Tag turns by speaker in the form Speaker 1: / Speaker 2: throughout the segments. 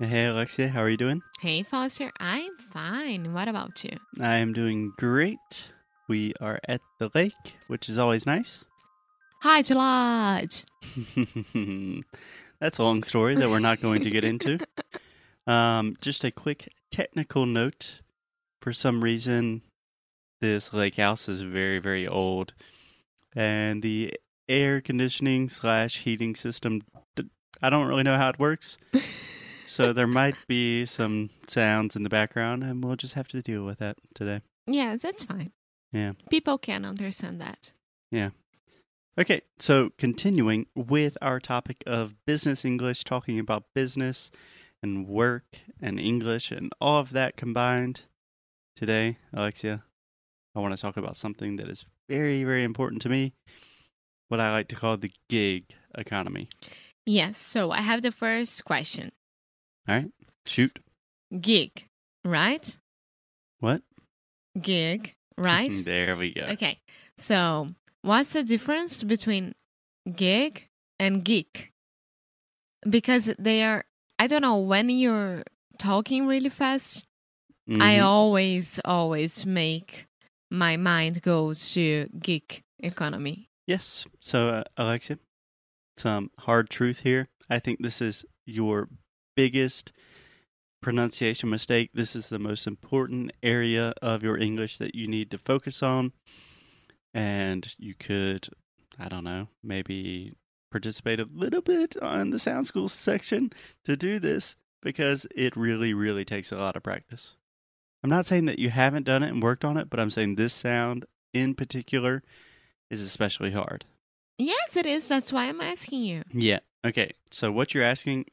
Speaker 1: Hey, Alexia, how are you doing?
Speaker 2: Hey, Foster, I'm fine. What about you?
Speaker 1: I am doing great. We are at the lake, which is always nice.
Speaker 2: Hi, Lodge.
Speaker 1: That's a long story that we're not going to get into. Um, just a quick technical note. For some reason, this lake house is very, very old, and the air conditioning slash heating system, I don't really know how it works. so there might be some sounds in the background, and we'll just have to deal with that today.
Speaker 2: Yes, that's fine.
Speaker 1: Yeah.
Speaker 2: People can understand that. Yeah.
Speaker 1: Okay, so continuing with our topic of business English, talking about business and work and English and all of that combined. Today, Alexia, I want to talk about something that is very, very important to me what I like to call the gig economy.
Speaker 2: Yes, so I have the first question
Speaker 1: All right, shoot.
Speaker 2: gig, right?
Speaker 1: What?
Speaker 2: Gig, right?
Speaker 1: there we go.
Speaker 2: okay, so what's the difference between gig and geek? Because they are, I don't know, when you're talking really fast, I
Speaker 1: Mhm.
Speaker 2: always, always make my mind go to geek economy.
Speaker 1: Yes. So, uh, Alexia, some hard truth here. I think this is your biggest pronunciation mistake. This is the most important area of your English that you need to focus on. And you could, I don't know, maybe participate a little bit on the sound school section to do this because it really, really takes a lot of practice. I'm not saying that you haven't done it and worked on it, but I'm saying this sound in particular is especially hard.
Speaker 2: Yes, it is. That's why I'm asking you.
Speaker 1: Yeah. Okay. So what you're asking,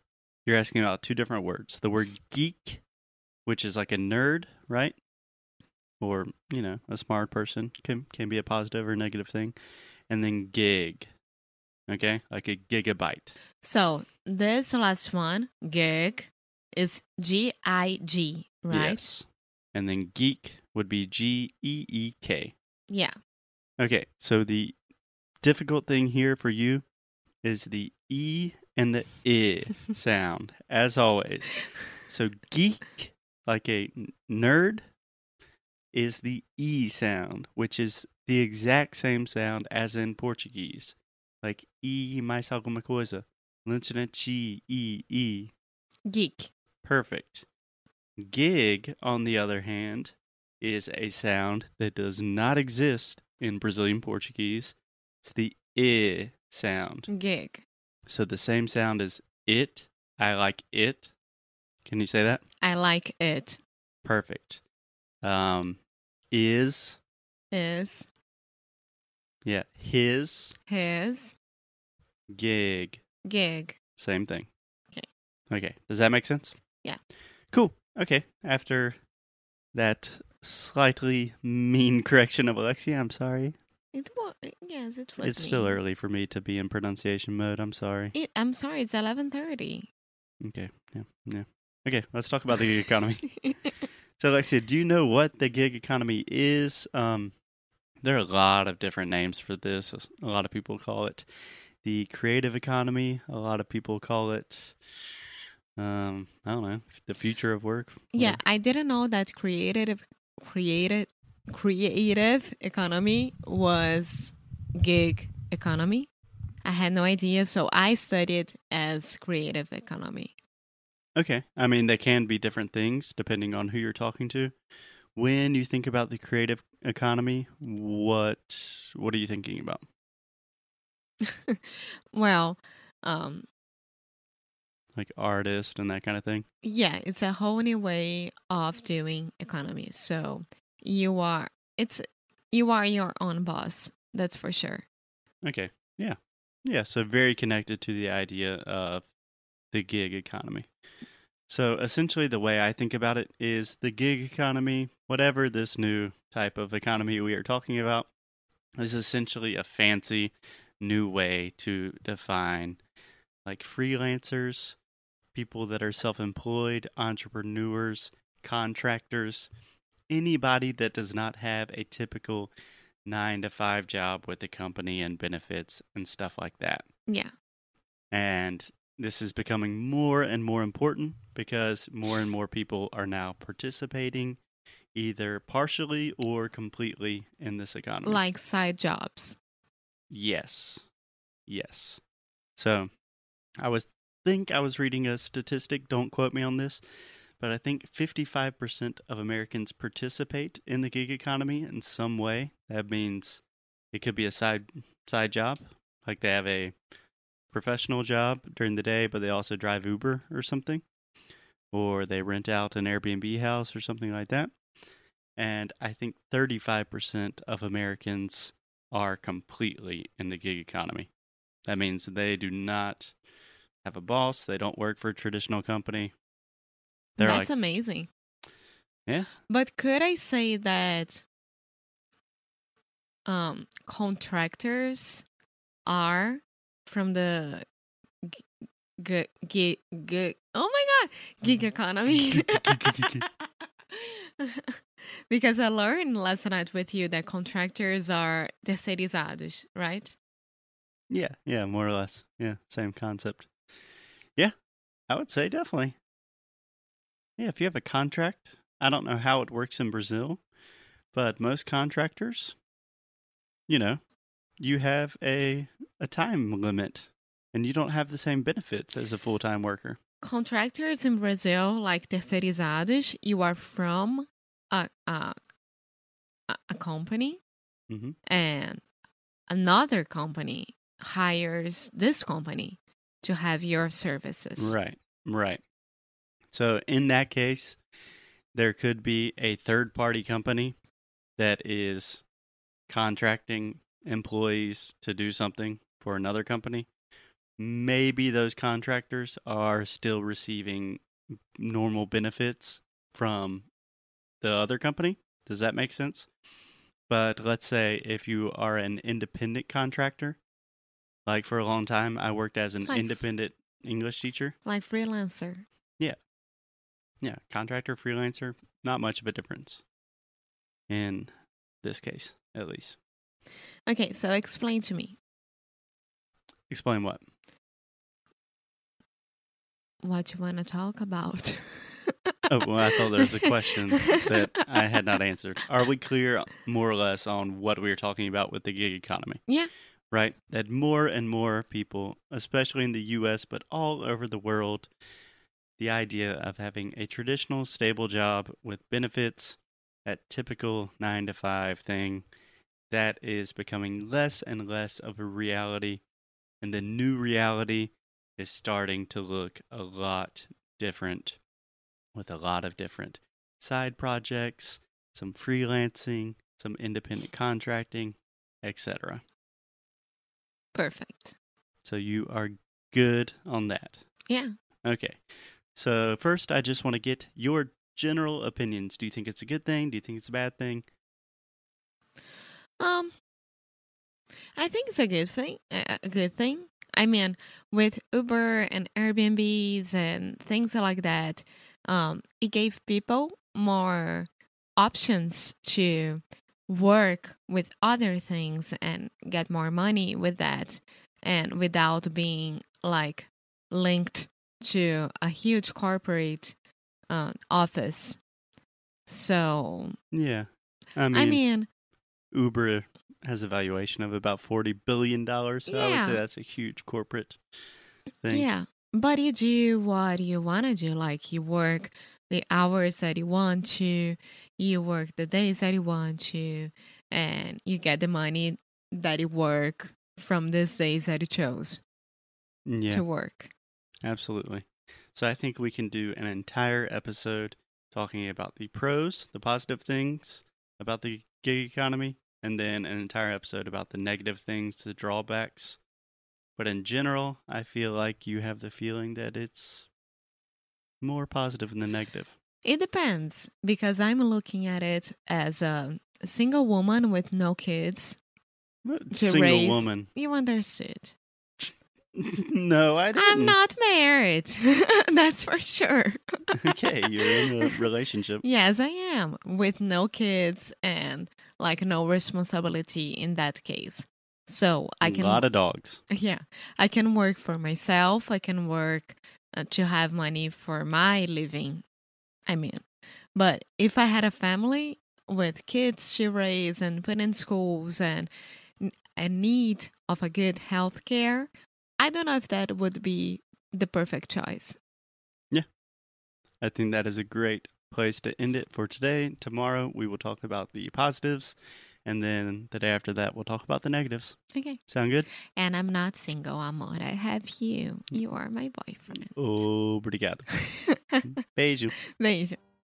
Speaker 1: you're asking about two different words. The word geek, which is like a nerd, right? Or, you know, a smart person can can be a positive or negative thing. And then gig. Okay? Like a gigabyte.
Speaker 2: So this last one, gig, is G I G, right?
Speaker 1: Yes. And then geek would be G E E K.
Speaker 2: Yeah.
Speaker 1: Okay, so the difficult thing here for you is the E and the I sound, as always. So geek, like a nerd, is the E sound, which is the exact same sound as in Portuguese. Like E mais alguma coisa. Lynchina chi E E.
Speaker 2: Geek.
Speaker 1: Perfect. Gig, on the other hand, is a sound that does not exist in Brazilian Portuguese. It's the I sound.
Speaker 2: Gig.
Speaker 1: So the same sound as it. I like it. Can you say that?
Speaker 2: I like it.
Speaker 1: Perfect. Um, is
Speaker 2: Is
Speaker 1: yeah his
Speaker 2: his
Speaker 1: gig.
Speaker 2: gig.
Speaker 1: Same thing.
Speaker 2: Okay.
Speaker 1: Okay. Does that make sense?
Speaker 2: Yeah.
Speaker 1: Cool. Okay. After that slightly mean correction of Alexia, I'm sorry.
Speaker 2: It was yes, it was.
Speaker 1: it's still early for me to be in pronunciation mode. I'm sorry.
Speaker 2: It, I'm sorry. It's eleven thirty.
Speaker 1: Okay. Yeah. Yeah. Okay. Let's talk about the gig economy. So, Alexia, do you know what the gig economy is? Um, there are a lot of different names for this. A lot of people call it the creative economy. A lot of people call it, um, I don't know, the future of work.
Speaker 2: yeah, I didn't know that creative, creative, creative economy was gig economy. I had no idea, so I studied as creative economy.
Speaker 1: Okay. I mean, they can be different things depending on who you're talking to. When you think about the creative economy, what what are you thinking about?
Speaker 2: well, um,
Speaker 1: Like artist and that kind of thing?
Speaker 2: yeah, it's a whole new way of doing economy. So you are it's you are your own boss. That's for sure.
Speaker 1: Okay. Yeah. Yeah. So very connected to the idea of the gig economy. So essentially, the way I think about it is the gig economy, whatever this new type of economy we are talking about, is essentially a fancy new way to define like freelancers, people that are self employed, entrepreneurs, contractors, anybody that does not have a typical nine to five job with the company and benefits and stuff like that.
Speaker 2: Yeah.
Speaker 1: And this is becoming more and more important because more and more people are now participating either partially or completely in this economy.
Speaker 2: Like side jobs.
Speaker 1: Yes. Yes. So I was think I was reading a statistic, don't quote me on this, but I think 55% of Americans participate in the gig economy in some way. That means it could be a side side job, like they have a professional job during the day, but they also drive Uber or something, or they rent out an Airbnb house or something like that. And I think 35% of Americans are completely in the gig economy. That means they do not have a boss, they don't work for a traditional company. They're
Speaker 2: That's
Speaker 1: like,
Speaker 2: amazing.
Speaker 1: Yeah.
Speaker 2: But could I say that um contractors are from the g- g- g- oh my god gig economy because I learned last night with you that contractors are terceirizados, right?
Speaker 1: Yeah, yeah, more or less. Yeah, same concept. Yeah, I would say definitely. Yeah, if you have a contract, I don't know how it works in Brazil, but most contractors, you know, you have a a time limit and you don't have the same benefits as a full-time worker.
Speaker 2: Contractors in Brazil, like terceirizados, you are from a a, a- company
Speaker 1: Mhm.
Speaker 2: and another company hires this company to have your services.
Speaker 1: Right, right. So in that case, there could be a third party company that is contracting employees to do something for another company. Maybe those contractors are still receiving normal benefits from the other company. Does that make sense? But let's say if you are an independent contractor, like for a long time, I worked as an
Speaker 2: Like-
Speaker 1: independent English teacher.
Speaker 2: Like freelancer.
Speaker 1: Yeah, contractor, freelancer, not much of a difference in this case, at least.
Speaker 2: Okay, so explain to me
Speaker 1: Explain what?
Speaker 2: what you want to talk about.
Speaker 1: Oh, well, I thought there was a question that I had not answered. Are we clear, more or less, on what we were talking about with the gig economy?
Speaker 2: Yeah.
Speaker 1: Right? That more and more people, especially in the US, but all over the world, the idea of having a traditional, stable job with benefits, that typical nine to five thing, that is becoming less and less of a reality. And the new reality is starting to look a lot different with a lot of different side projects, some freelancing, some independent contracting, etc.
Speaker 2: Perfect.
Speaker 1: So you are good on that.
Speaker 2: Yeah.
Speaker 1: Okay. So first I just want to get your general opinions. Do you think it's a good thing? Do you think it's a bad thing?
Speaker 2: Um, I think it's a good thing. A good thing. I mean, with Uber and Airbnbs and things like that, um, it gave people more options to work with other things and get more money with that, and without being like linked to a huge corporate uh, office. So,
Speaker 1: Yeah. I mean,
Speaker 2: I mean,
Speaker 1: Uber has a valuation of about 40 billion dollars. So I would say that's a huge corporate thing.
Speaker 2: Yeah. But you do what you want to do. Like you work the hours that you want to, you work the days that you want to, and you get the money that you work from these days that you chose
Speaker 1: Yeah.
Speaker 2: to work.
Speaker 1: Absolutely. So I think we can do an entire episode talking about the pros, the positive things about the gig economy, and then an entire episode about the negative things, the drawbacks. But in general, I feel like you have the feeling that it's more positive than the negative.
Speaker 2: It depends because I'm looking at it as a single woman with no kids. To
Speaker 1: Single
Speaker 2: raise-
Speaker 1: woman.
Speaker 2: You understood.
Speaker 1: No, I didn't.
Speaker 2: I'm not married. That's for sure.
Speaker 1: okay, you're in a relationship.
Speaker 2: Yes, I am with no kids and like no responsibility in that case. So I can A
Speaker 1: lot of dogs.
Speaker 2: Yeah, I can work for myself. I can work uh, to have money for my living. I mean, but if I had a family with kids to raise and put in schools and a need of a good health care, I don't know if that would be the perfect choice. Yeah.
Speaker 1: I think that is a great place to end it for today. Tomorrow we will talk about the positives, and then the day after that we'll talk about the negatives.
Speaker 2: Okay.
Speaker 1: Sound good?
Speaker 2: And I'm not single, amor. I have you. Mm. You are my boyfriend.
Speaker 1: Oh, obrigado. Beijo.
Speaker 2: Beijo.